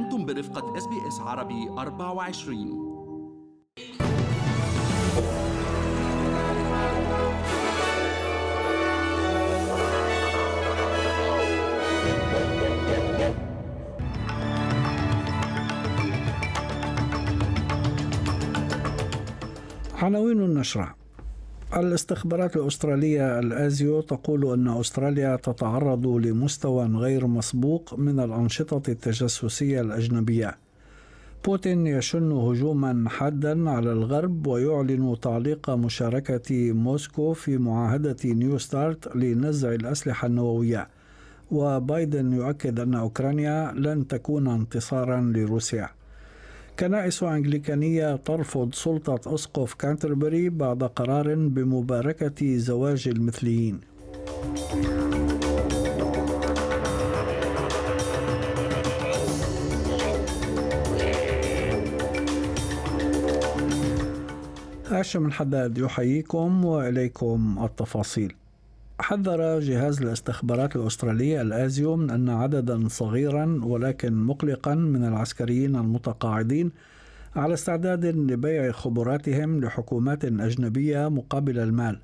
أنتم برفقة SBS عربي 24 عناوين النشرة. الاستخبارات الأسترالية ال ASIO تقول أن أستراليا تتعرض لمستوى غير مسبوق من الأنشطة التجسسية الأجنبية. بوتين يشن هجوما حادا على الغرب ويعلن تعليق مشاركة موسكو في معاهدة نيو ستارت لنزع الأسلحة النووية. وبايدن يؤكد أن أوكرانيا لن تكون انتصارا لروسيا. كنائس أنجليكانية ترفض سلطة أسقف كانتربري بعد قرار بمباركة زواج المثليين. هاشم الحداد يحييكم وإليكم التفاصيل. حذر جهاز الاستخبارات الأسترالية الآزيو من أن عددا صغيرا ولكن مقلقا من العسكريين المتقاعدين على استعداد لبيع خبراتهم لحكومات أجنبية مقابل المال.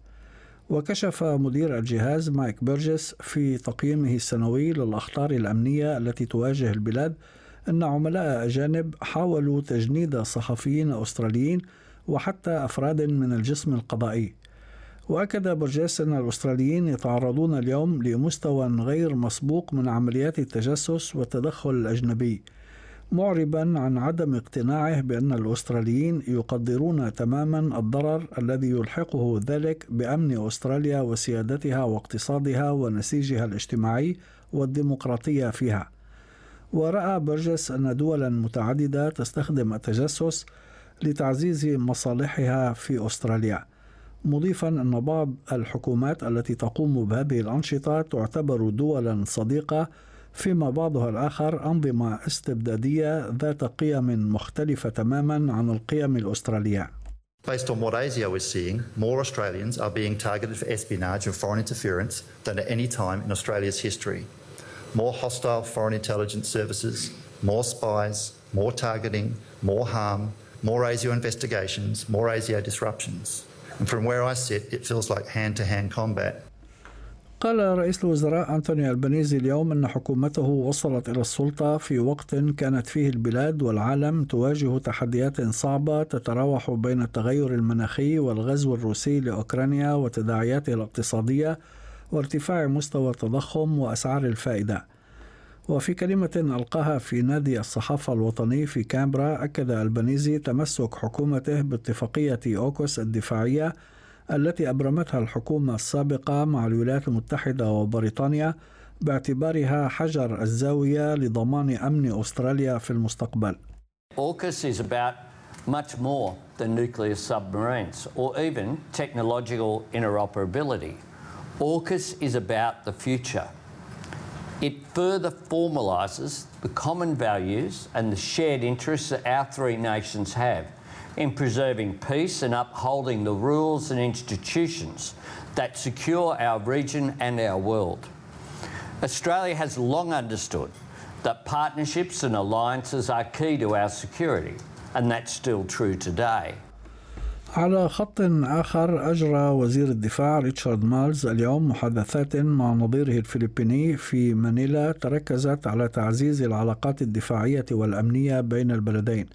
وكشف مدير الجهاز مايك بيرجس في تقييمه السنوي للأخطار الأمنية التي تواجه البلاد أن عملاء أجانب حاولوا تجنيد صحفيين أستراليين وحتى أفراد من الجسم القضائي. وأكد برجيس أن الأستراليين يتعرضون اليوم لمستوى غير مسبوق من عمليات التجسس والتدخل الأجنبي معربا عن عدم اقتناعه بأن الأستراليين يقدرون تماما الضرر الذي يلحقه ذلك بأمن أستراليا وسيادتها واقتصادها ونسيجها الاجتماعي والديمقراطية فيها. ورأى برجس أن دولا متعددة تستخدم التجسس لتعزيز مصالحها في أستراليا. مضيفا أن بعض الحكومات التي تقوم بهذه الأنشطة تعتبر دولا صديقة فيما بعضها الآخر أنظمة استبدادية ذات قيم مختلفة تماما عن القيم الأسترالية Based on what ASIO is seeing, more Australians are being targeted for espionage and foreign interference than at any time in Australia's history. More hostile foreign intelligence services, more spies, more targeting, more harm, more ASIO investigations, more ASIO disruptions. From where I sit, it feels like hand to hand combat. قال رئيس الوزراء أنتوني البنيزي اليوم أن حكومته وصلت إلى السلطة في وقت كانت فيه البلاد والعالم تواجه تحديات صعبة تتراوح بين التغير المناخي والغزو الروسي لأوكرانيا وتداعياته الاقتصادية وارتفاع مستوى التضخم وأسعار الفائدة. وفي كلمة ألقاها في نادي الصحافة الوطني في كامبرا أكد البنيزي تمسك حكومته باتفاقية أوكوس الدفاعية التي أبرمتها الحكومة السابقة مع الولايات المتحدة وبريطانيا باعتبارها حجر الزاوية لضمان أمن أستراليا في المستقبل. AUKUS is about much more than nuclear submarines or even technological interoperability. AUKUS is about the future. It further formalises the common values and the shared interests that our three nations have in preserving peace and upholding the rules and institutions that secure our region and our world. Australia has long understood that partnerships and alliances are key to our security, and that's still true today. على خط آخر أجرى وزير الدفاع ريتشارد مالز اليوم محادثات مع نظيره الفلبيني في مانيلا تركزت على تعزيز العلاقات الدفاعية والأمنية بين البلدين.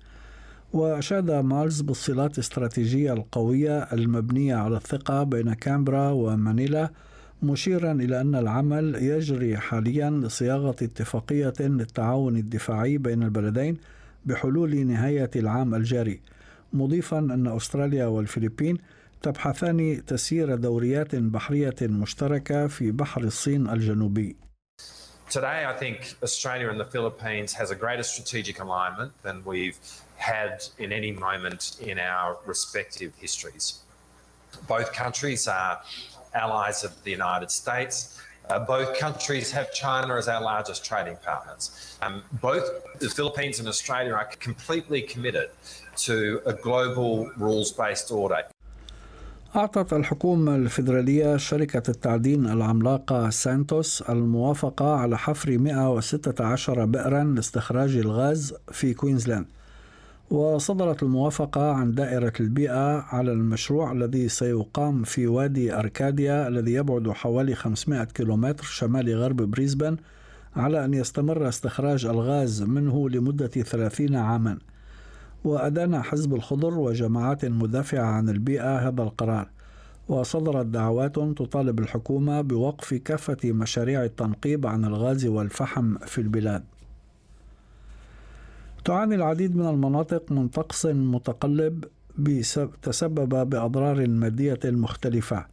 وأشاد مالز بالصلات الاستراتيجية القوية المبنية على الثقة بين كامبرا ومانيلا مشيرا إلى أن العمل يجري حاليا لصياغة اتفاقية للتعاون الدفاعي بين البلدين بحلول نهاية العام الجاري. مضيفا أن أستراليا والفلبين تبحثان تسيير دوريات بحرية مشتركة في بحر الصين الجنوبي Today, I think Australia and the Philippines has a greater strategic alignment than we've had in any moment in our respective histories. Both countries are allies of the United States. Uh, both countries have China as our largest trading partners. Um, both the Philippines and Australia are completely committed to a global rules based order. أعطت الحكومة الفيدرالية شركة التعدين العملاقة سانتوس الموافقة على حفر 116 بئرا لاستخراج الغاز في كوينزلاند وصدرت الموافقة عن دائرة البيئة على المشروع الذي سيقام في وادي أركاديا الذي يبعد حوالي 500 كيلومتر شمال غرب بريسبن على أن يستمر استخراج الغاز منه لمدة 30 عاماً. وأدان حزب الخضر وجماعات مدافعة عن البيئة هذا القرار. وصدرت دعوات تطالب الحكومة بوقف كافة مشاريع التنقيب عن الغاز والفحم في البلاد. تعاني العديد من المناطق من طقس متقلب تسبب بأضرار مادية مختلفة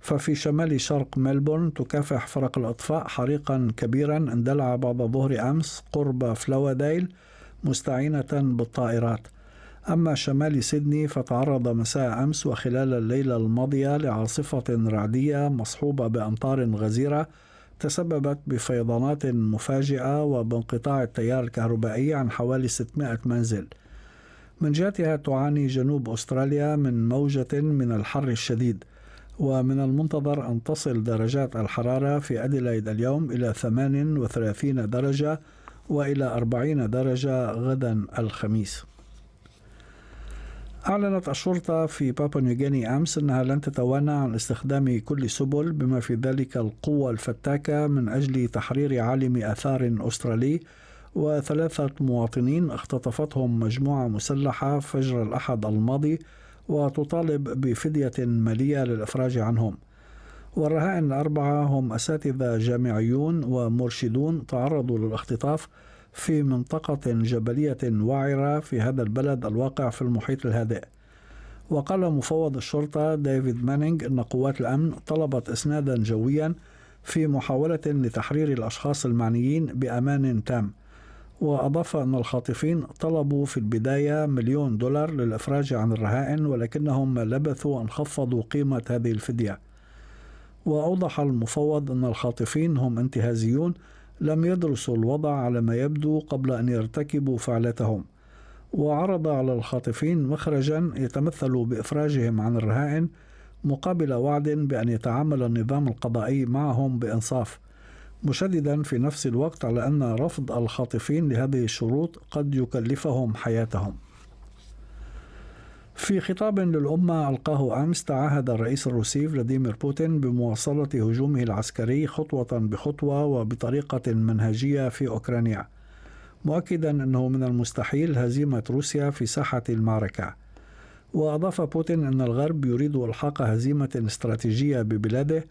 ففي شمال شرق ملبورن تكافح فرق الإطفاء حريقا كبيرا اندلع بعد ظهر أمس قرب فلواديل مستعينة بالطائرات. أما شمال سيدني فتعرض مساء أمس وخلال الليلة الماضية لعاصفة رعدية مصحوبة بأمطار غزيرة تسببت بفيضانات مفاجئة وبانقطاع التيار الكهربائي عن حوالي 600 منزل. من جهتها تعاني جنوب أستراليا من موجة من الحر الشديد ومن المنتظر أن تصل درجات الحرارة في أديلايد اليوم إلى 38 درجة وإلى 40 درجة غدا الخميس. أعلنت الشرطة في بابا نيوغيني أمس أنها لن تتوانى عن استخدام كل سبل بما في ذلك القوة الفتاكة من أجل تحرير عالم آثار أسترالي وثلاثة مواطنين اختطفتهم مجموعة مسلحة فجر الأحد الماضي وتطالب بفدية مالية للإفراج عنهم. والرهائن الأربعة هم أساتذة جامعيون ومرشدون تعرضوا للاختطاف في منطقة جبلية وعرة في هذا البلد الواقع في المحيط الهادئ. وقال مفوض الشرطة ديفيد مانينج أن قوات الأمن طلبت إسنادا جويا في محاولة لتحرير الأشخاص المعنيين بأمان تام وأضاف أن الخاطفين طلبوا في البداية مليون دولار للإفراج عن الرهائن ولكنهم لبثوا أن خفضوا قيمة هذه الفدية. وأوضح المفوض أن الخاطفين هم انتهازيون لم يدرسوا الوضع على ما يبدو قبل أن يرتكبوا فعلتهم وعرض على الخاطفين مخرجا يتمثل بإفراجهم عن الرهائن مقابل وعد بأن يتعامل النظام القضائي معهم بإنصاف مشددا في نفس الوقت على أن رفض الخاطفين لهذه الشروط قد يكلفهم حياتهم. في خطاب للأمة ألقاه أمس تعهد الرئيس الروسي فلاديمير بوتين بمواصلة هجومه العسكري خطوة بخطوة وبطريقة منهجية في أوكرانيا مؤكدا أنه من المستحيل هزيمة روسيا في ساحة المعركة. وأضاف بوتين أن الغرب يريد إلحاق هزيمة استراتيجية ببلاده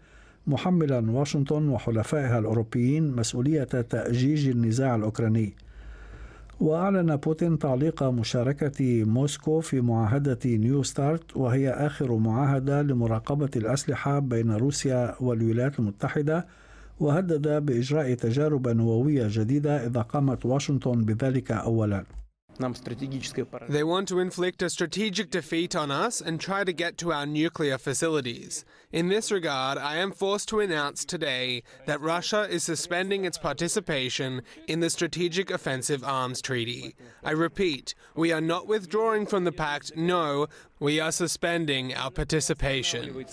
محملا واشنطن وحلفائها الأوروبيين مسؤولية تأجيج النزاع الأوكراني. وأعلن بوتين تعليق مشاركة موسكو في معاهدة نيو ستارت وهي آخر معاهدة لمراقبة الأسلحة بين روسيا والولايات المتحدة وهدد بإجراء تجارب نووية جديدة إذا قامت واشنطن بذلك أولاً. They want to inflict a strategic defeat on us and try to get to our nuclear facilities. In this regard, I am forced to announce today that Russia is suspending its participation in the Strategic Offensive Arms Treaty. I repeat, we are not withdrawing from the pact, no, we are suspending our participation.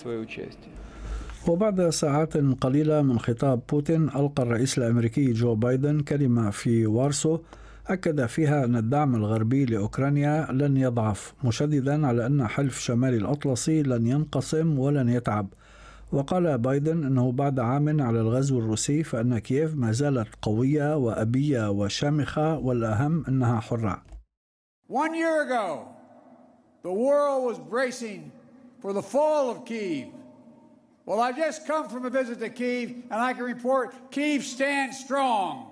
وبعد ساعات قليلة من خطاب بوتين ألقى الرئيس الأمريكي جو بايدن كلمة في وارسو أكد فيها أن الدعم الغربي لأوكرانيا لن يضعف مشددا على أن حلف شمال الأطلسي لن ينقسم ولن يتعب وقال بايدن أنه بعد عام على الغزو الروسي فإن كييف ما زالت قوية وأبية وشامخة والأهم أنها حرة One year ago, the world was bracing for the fall of Kiev. Well, I just come from a visit to Kiev, and I can report Kiev stands strong.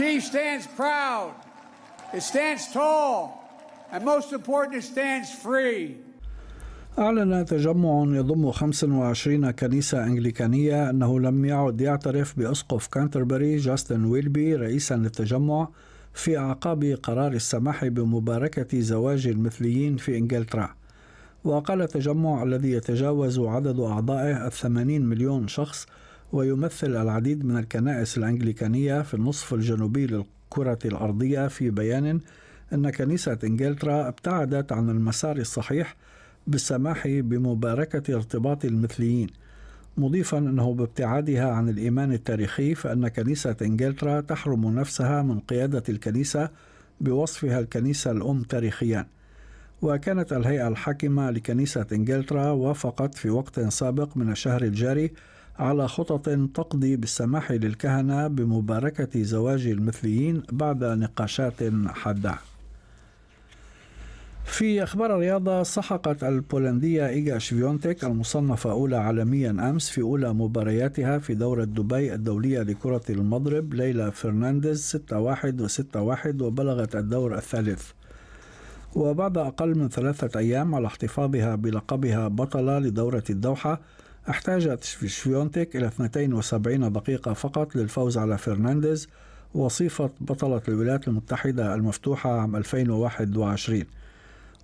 Kiev stands proud, it stands tall, and most important, it stands free. أعلن تجمع يضم 25 كنيسة أنجليكانية أنه لم يعد يعترف بأسقف كانتربري جاستن ويلبي رئيسا للتجمع في أعقاب قرار السماح بمباركة زواج المثليين في إنجلترا. وقال التجمع الذي يتجاوز عدد أعضائه الثمانين مليون شخص ويمثل العديد من الكنائس الأنجليكانية في النصف الجنوبي للكرة الأرضية في بيان أن كنيسة إنجلترا ابتعدت عن المسار الصحيح بالسماح بمباركة ارتباط المثليين مضيفا أنه بابتعادها عن الإيمان التاريخي فإن كنيسة إنجلترا تحرم نفسها من قيادة الكنيسة بوصفها الكنيسة الأم تاريخيا. وكانت الهيئة الحاكمة لكنيسة إنجلترا وافقت في وقت سابق من الشهر الجاري على خطط تقضي بالسماح للكهنة بمباركة زواج المثليين بعد نقاشات حادة. في أخبار الرياضة سحقت البولندية إيجا شفيونتك المصنفة أولى عالميا أمس في أولى مبارياتها في دورة دبي الدولية لكرة المضرب ليلى فرنانديز 6-1 و6-1 وبلغت الدور الثالث وبعد أقل من ثلاثة أيام على احتفاظها بلقبها بطلة لدورة الدوحة احتاجت شفيونتك إلى 72 دقيقة فقط للفوز على فرنانديز وصيفة بطلة الولايات المتحدة المفتوحة عام 2021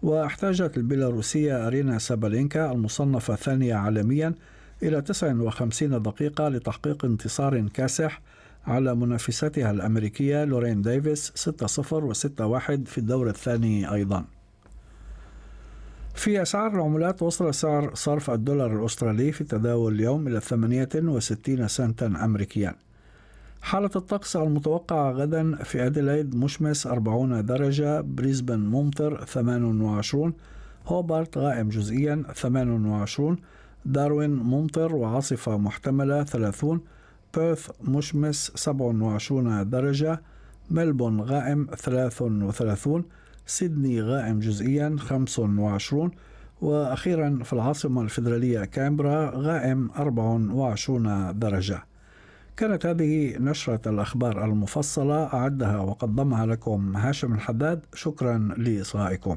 واحتاجت البيلاروسية أرينا سابالينكا المصنفة ثانية عالميا إلى 59 دقيقة لتحقيق انتصار كاسح على منافستها الأمريكية لورين ديفيس 6-0 و6-1 في الدور الثاني أيضا. في أسعار العملات وصل سعر صرف الدولار الأسترالي في التداول اليوم إلى 68 سنتا أمريكيا. حالة الطقس المتوقعة غدا في أديلايد مشمس 40 درجة بريسبن ممطر 28 هوبارت غائم جزئيا 28 داروين ممطر وعاصفة محتملة 30 بيرث مشمس 27 درجة ملبورن غائم 33 سيدني غائم جزئيا 25 وأخيرا في العاصمة الفيدرالية كامبرا غائم 24 درجة. كانت هذه نشرة الأخبار المفصلة. أعدها وقدمها لكم هاشم الحداد. شكرا لإصغائكم.